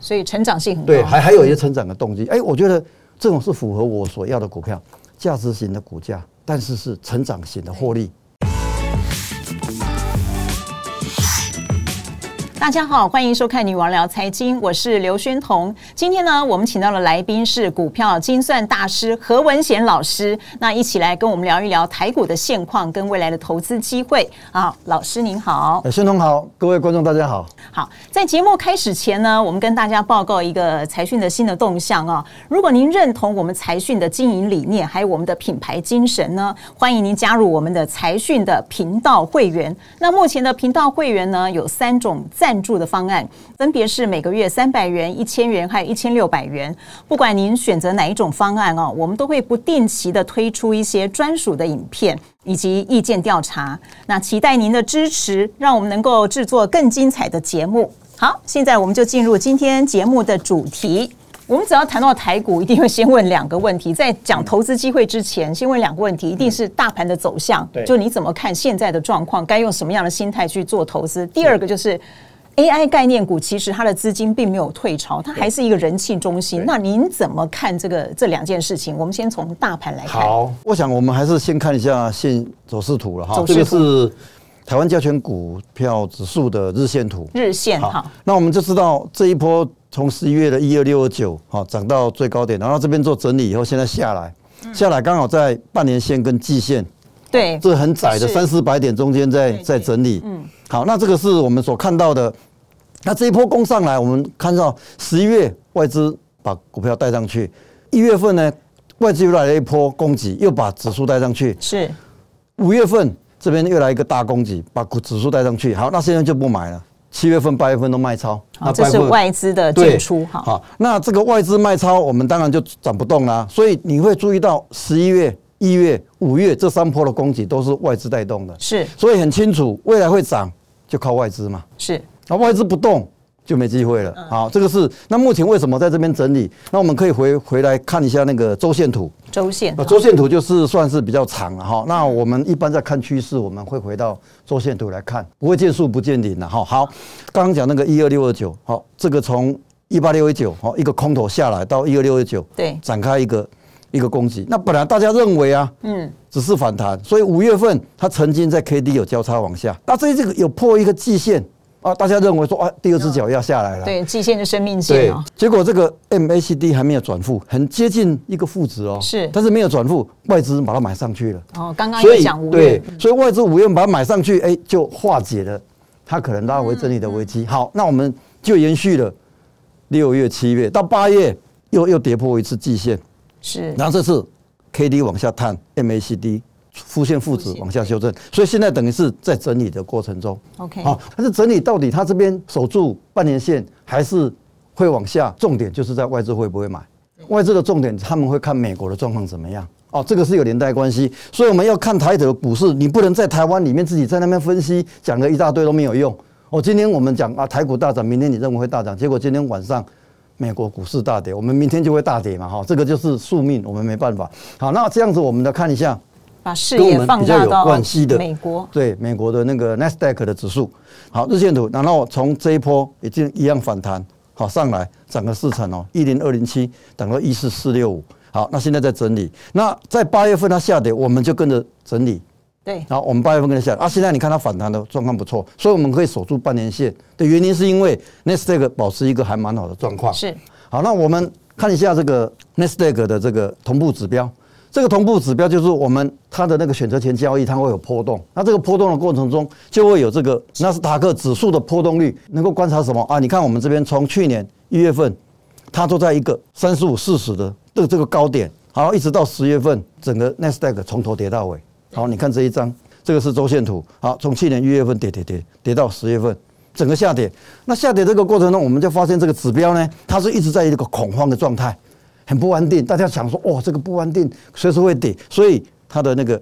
所以成长性很高。对，还还有一些成长的动机。哎，我觉得这种是符合我所要的股票，价值型的股价，但是是成长型的获利。大家好，欢迎收看《女王聊财经》，我是刘宣彤。今天呢，我们请到的来宾是股票精算大师何文贤老师，那一起来跟我们聊一聊台股的现况跟未来的投资机会啊。老师您好，宣彤好，各位观众大家好。好，在节目开始前呢，我们跟大家报告一个财讯的新的动向啊。如果您认同我们财讯的经营理念，还有我们的品牌精神呢，欢迎您加入我们的财讯的频道会员。那目前的频道会员呢，有三种赞。赞助的方案分别是每个月三百元、一千元，还有一千六百元。不管您选择哪一种方案哦，我们都会不定期的推出一些专属的影片以及意见调查。那期待您的支持，让我们能够制作更精彩的节目。好，现在我们就进入今天节目的主题。我们只要谈到台股，一定会先问两个问题。在讲投资机会之前，先问两个问题，一定是大盘的走向，就你怎么看现在的状况，该用什么样的心态去做投资。第二个就是。AI 概念股其实它的资金并没有退潮，它还是一个人气中心。那您怎么看这个这两件事情？我们先从大盘来看。好，我想我们还是先看一下线走势图了哈。这个是台湾加权股票指数的日线图。日线哈，那我们就知道这一波从十一月的一二六二九哈涨到最高点，然后这边做整理以后，现在下来，下来刚好在半年线跟季线，对，这很窄的三四百点中间在在整理。嗯，好，那这个是我们所看到的。那这一波攻上来，我们看到十一月外资把股票带上去，一月份呢，外资又来了一波攻击，又把指数带上去。是，五月份这边又来一个大攻击，把股指数带上去。好，那现在就不买了。七月份、八月份都卖超，那这是外资的进出。好，那这个外资卖超，我们当然就涨不动啦。所以你会注意到十一月、一月、五月这三波的供给都是外资带动的。是，所以很清楚，未来会涨就靠外资嘛。是。那外资不动就没机会了。好，这个是那目前为什么在这边整理？那我们可以回回来看一下那个周线图。周线啊，周线图就是算是比较长了哈。那我们一般在看趋势，我们会回到周线图来看，不会见树不见林了哈。好，刚刚讲那个一二六二九，好，这个从一八六一九，好，一个空头下来到一二六一九，对，展开一个一个攻击。那本来大家认为啊，嗯，只是反弹，所以五月份它曾经在 K D 有交叉往下，那这这个有破一个季线。啊，大家认为说啊，第二只脚要下来了，对，季线的生命线哦。结果这个 MACD 还没有转负，很接近一个负值哦。是，但是没有转负，外资把它买上去了。哦，刚刚也讲五月，对，所以外资五月份把它买上去，哎，就化解了它可能拉回整理的危机。好，那我们就延续了六月、七月到八月，又又跌破一次季线，是，然后这次 KD 往下探，MACD。负线负值往下修正，所以现在等于是在整理的过程中。OK，好，但是整理到底它这边守住半年线还是会往下？重点就是在外资会不会买？外资的重点他们会看美国的状况怎么样？哦，这个是有连带关系。所以我们要看台的股市，你不能在台湾里面自己在那边分析，讲了一大堆都没有用。哦，今天我们讲啊台股大涨，明天你认为会大涨，结果今天晚上美国股市大跌，我们明天就会大跌嘛？哈，这个就是宿命，我们没办法。好，那这样子我们来看一下。把视野放大到美国，对美国的那个 Nasdaq 的指数，好，日线图，然后从这一波已经一样反弹，好，上来涨了四成哦，一零二零七涨到一四四六五，好，那现在在整理，那在八月份它下跌，我们就跟着整理，对，然后我们八月份跟他下，啊，现在你看它反弹的状况不错，所以我们可以守住半年线的原因是因为 Nasdaq 保持一个还蛮好的状况，是，好，那我们看一下这个 Nasdaq 的这个同步指标。这个同步指标就是我们它的那个选择权交易，它会有波动。那这个波动的过程中，就会有这个纳斯达克指数的波动率，能够观察什么啊？你看我们这边从去年一月份，它都在一个三十五、四十的这个这个高点，好，一直到十月份，整个 n e s t a q 从头跌到尾。好，你看这一张，这个是周线图。好，从去年一月份跌跌跌跌到十月份，整个下跌。那下跌这个过程中，我们就发现这个指标呢，它是一直在一个恐慌的状态。很不安定，大家想说，哦，这个不安定，随时会跌，所以它的那个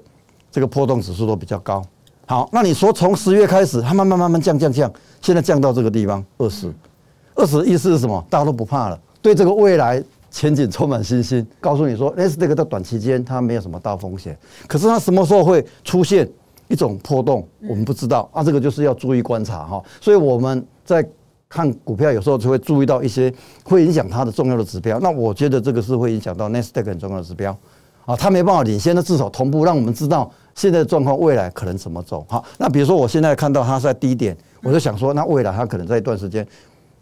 这个波动指数都比较高。好，那你说从十月开始，它慢慢慢慢降降降，现在降到这个地方二十，二十意思是什么？大家都不怕了，对这个未来前景充满信心。告诉你说，那是这个在短期间它没有什么大风险，可是它什么时候会出现一种波动，我们不知道啊，这个就是要注意观察哈。所以我们在看股票有时候就会注意到一些会影响它的重要的指标。那我觉得这个是会影响到 Nasdaq 很重要的指标啊，它没办法领先，那至少同步让我们知道现在的状况，未来可能怎么走。好，那比如说我现在看到它在低点，我就想说，那未来它可能在一段时间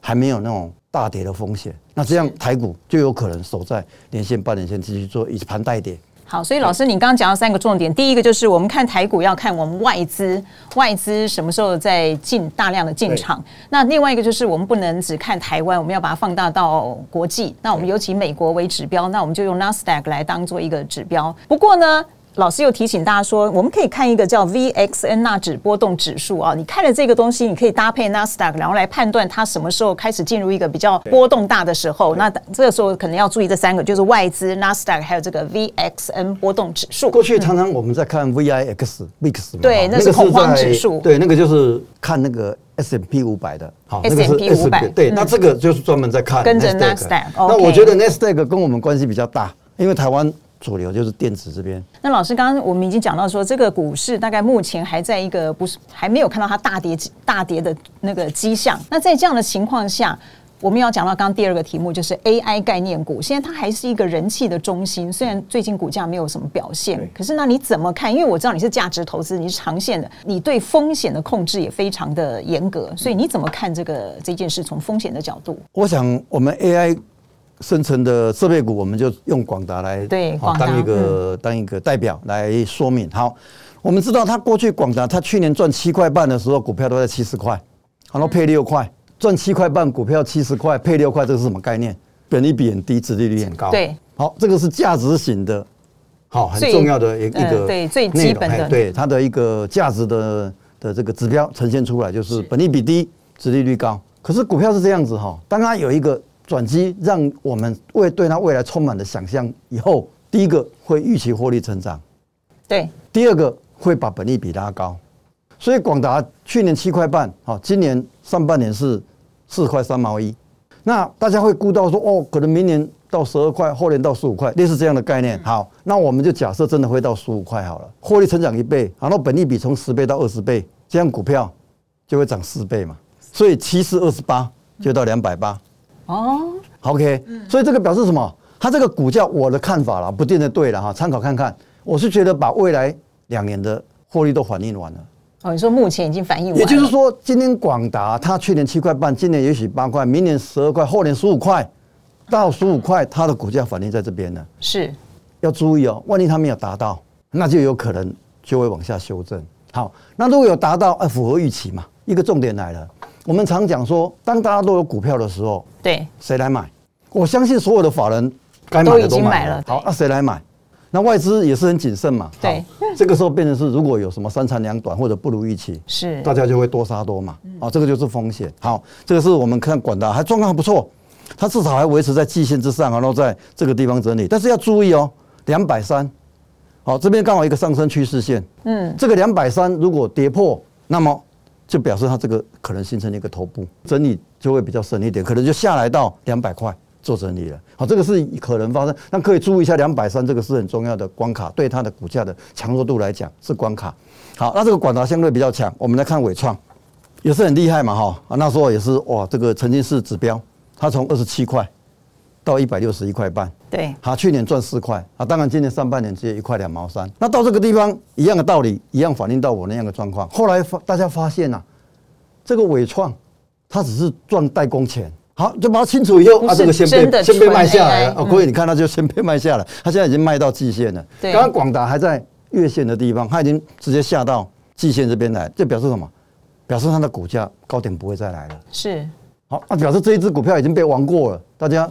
还没有那种大跌的风险，那这样台股就有可能守在年线、半年线继续做以盘带跌。好，所以老师，你刚刚讲到三个重点，第一个就是我们看台股要看我们外资，外资什么时候在进大量的进场。那另外一个就是我们不能只看台湾，我们要把它放大到国际。那我们尤其美国为指标，那我们就用 Nasdaq 来当做一个指标。不过呢，老师又提醒大家说，我们可以看一个叫 VXN 纳指波动指数啊。你看了这个东西，你可以搭配 Nasdaq，然后来判断它什么时候开始进入一个比较波动大的时候。那这个时候可能要注意这三个，就是外资、Nasdaq 还有这个 VXN 波动指数。过去常常我们在看 VIX、VIX，对，那是恐慌指数。对，那个就是看那个 S M P 五百的。好，S M P 五百。对，那这个就是专门在看跟着 Nasdaq。那我觉得 Nasdaq 跟我们关系比较大，因为台湾。主流就是电子这边。那老师，刚刚我们已经讲到说，这个股市大概目前还在一个不是还没有看到它大跌大跌的那个迹象。那在这样的情况下，我们要讲到刚刚第二个题目，就是 AI 概念股。现在它还是一个人气的中心，虽然最近股价没有什么表现，可是那你怎么看？因为我知道你是价值投资，你是长线的，你对风险的控制也非常的严格，所以你怎么看这个这件事？从风险的角度，我想我们 AI。生成的设备股，我们就用广达来对当一个当一个代表来说明。好，我们知道它过去广达，它去年赚七块半的时候，股票都在七十块，然后配六块，赚七块半，股票七十块，配六块，这是什么概念？本利比很低，殖利率很高。对，好，这个是价值型的，好，很重要的一个一个对最基本的对它的一个价值的的这个指标呈现出来，就是本利比低，殖利率高。可是股票是这样子哈，当它有一个。转机让我们为对它未来充满了想象。以后第一个会预期获利成长，对；第二个会把本利比拉高。所以广达去年七块半，好，今年上半年是四块三毛一。那大家会估到说，哦，可能明年到十二块，后年到十五块，类似这样的概念。好，那我们就假设真的会到十五块好了，获利成长一倍，然后本利比从十倍到二十倍，这样股票就会涨四倍嘛。所以七四二十八就到两百八。哦，OK，所以这个表示什么？它这个股价，我的看法啦，不见得对了哈，参考看看。我是觉得把未来两年的获利都反映完了。哦，你说目前已经反映完了。也就是说，今天广达它去年七块半，今年也许八块，明年十二块，后年十五块，到十五块，它的股价反映在这边呢。是，要注意哦，万一它没有达到，那就有可能就会往下修正。好，那如果有达到，啊，符合预期嘛？一个重点来了。我们常讲说，当大家都有股票的时候，对，谁来买？我相信所有的法人该买的都买了。好，那谁来买？那外资也是很谨慎嘛。对，这个时候变成是，如果有什么三长两短或者不如预期，是大家就会多杀多嘛。啊，这个就是风险。好，这个是我们看管达还状况还不错，它至少还维持在季线之上，然后在这个地方整理。但是要注意哦，两百三，好，这边刚好一个上升趋势线。嗯，这个两百三如果跌破，那么。就表示它这个可能形成一个头部整理，就会比较深一点，可能就下来到两百块做整理了。好，这个是可能发生，那可以注意一下两百三，这个是很重要的关卡，对它的股价的强弱度来讲是关卡。好，那这个管达相对比较强，我们来看纬创，也是很厉害嘛，哈，那时候也是哇，这个曾经是指标，它从二十七块到一百六十一块半，对，好，去年赚四块啊，当然今年上半年只有一块两毛三。那到这个地方一样的道理，一样反映到我那样的状况。后来发大家发现呐、啊，这个伟创它只是赚代工钱，好，就把它清楚以后，啊，这个先被先被卖下来了。哦，各位你看它就先被卖下来，它现在已经卖到季线了。对，刚刚广达还在月线的地方，它已经直接下到季线这边来，这表示什么？表示它的股价高点不会再来了。是，好，那表示这一支股票已经被玩过了，大家。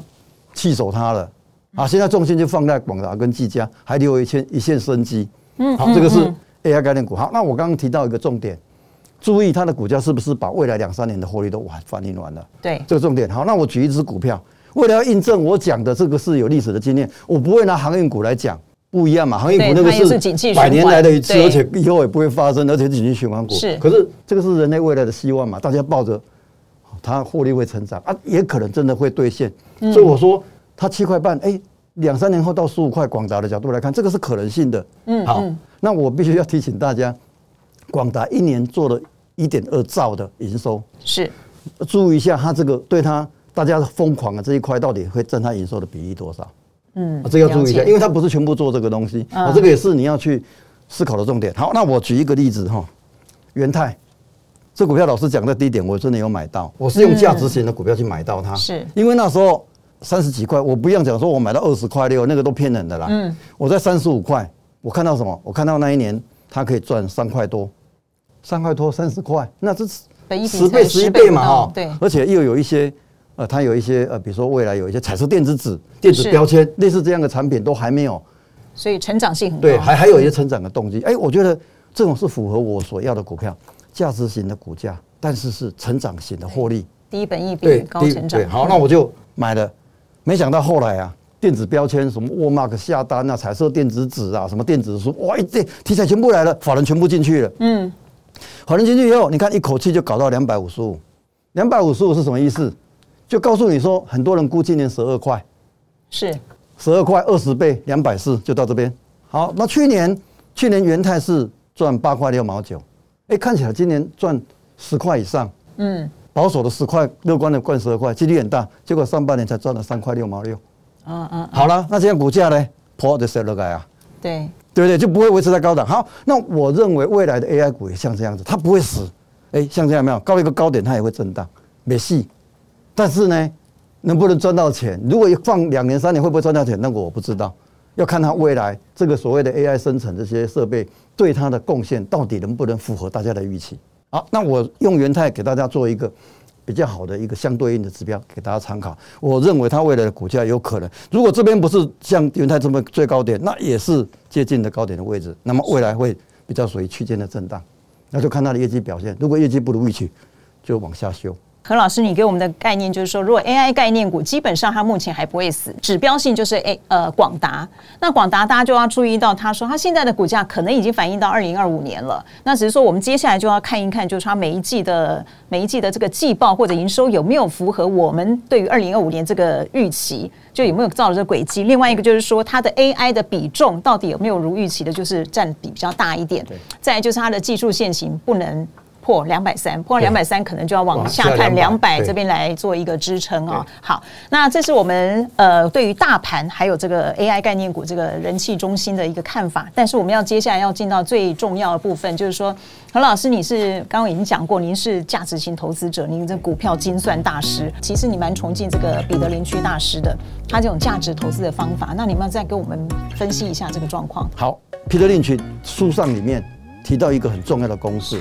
弃守它了啊！现在重心就放在广达跟技嘉，还留一线一线生机。嗯，好，这个是 AI 概念股。好，那我刚刚提到一个重点，注意它的股价是不是把未来两三年的获利都完反映完了？对，这个重点。好，那我举一只股票，为了要印证我讲的这个是有历史的经验，我不会拿航运股来讲，不一样嘛。航运股那个是百年来的一次，而且以后也不会发生，而且是景气循环股。是，可是这个是人类未来的希望嘛？大家抱着它获利会成长啊，也可能真的会兑现。所以我说。它七块半，哎，两三年后到十五块，广达的角度来看，这个是可能性的。嗯，好，那我必须要提醒大家，广达一年做了一点二兆的营收，是注意一下，它这个对它大家疯狂的这一块到底会占它营收的比例多少？嗯，这个要注意一下，因为它不是全部做这个东西，啊，这个也是你要去思考的重点。好，那我举一个例子哈，元太，这股票老师讲的低点，我真的有买到，我是用价值型的股票去买到它，是。因为那时候三十几块，我不一样讲说我买到二十块六，那个都骗人的啦。嗯，我在三十五块，我看到什么？我看到那一年它可以赚三块多。三块多三十块，那这是十倍十一倍嘛哈，对，而且又有一些呃，它有一些呃，比如说未来有一些彩色电子纸、电子标签，类似这样的产品都还没有，所以成长性很高，对，还还有一些成长的动机。哎，我觉得这种是符合我所要的股票，价值型的股价，但是是成长型的获利，低本益比高成长。对，好，那我就买了，没想到后来啊，电子标签什么沃玛克下单啊，彩色电子纸啊，什么电子书，哇，一这题材全部来了，法人全部进去了，嗯。法人进去以后，你看一口气就搞到两百五十五，两百五十五是什么意思？就告诉你说，很多人估今年十二块，是十二块二十倍两百四就到这边。好，那去年去年元泰是赚八块六毛九，哎，看起来今年赚十块以上，嗯，保守的十块，乐观的赚十二块，几率很大。结果上半年才赚了三块六毛六，嗯嗯。好了，那这样股价呢？破的时候改啊？对。对不对？就不会维持在高档。好，那我认为未来的 AI 股也像这样子，它不会死。哎，像这样没有高一个高点，它也会震荡，没戏。但是呢，能不能赚到钱？如果放两年三年，会不会赚到钱？那个我不知道，要看它未来这个所谓的 AI 生成这些设备对它的贡献到底能不能符合大家的预期。好，那我用元太给大家做一个。比较好的一个相对应的指标给大家参考，我认为它未来的股价有可能，如果这边不是像元太这么最高点，那也是接近的高点的位置，那么未来会比较属于区间的震荡，那就看它的业绩表现，如果业绩不如预期，就往下修。何老师，你给我们的概念就是说，如果 AI 概念股基本上它目前还不会死，指标性就是 A 呃广达。那广达大家就要注意到，他说他现在的股价可能已经反映到二零二五年了。那只是说我们接下来就要看一看，就是它每一季的每一季的这个季报或者营收有没有符合我们对于二零二五年这个预期，就有没有照了这个轨迹。另外一个就是说它的 AI 的比重到底有没有如预期的，就是占比比较大一点。再来就是它的技术线型不能。破两百三，破两百三可能就要往下看两百这边来做一个支撑啊。好，那这是我们呃对于大盘还有这个 AI 概念股这个人气中心的一个看法。但是我们要接下来要进到最重要的部分，就是说何老师，你是刚刚已经讲过，您是价值型投资者，您这股票精算大师，其实你蛮崇敬这个彼得林区大师的，他这种价值投资的方法。那你们再给我们分析一下这个状况。好，彼得林区书上里面提到一个很重要的公式。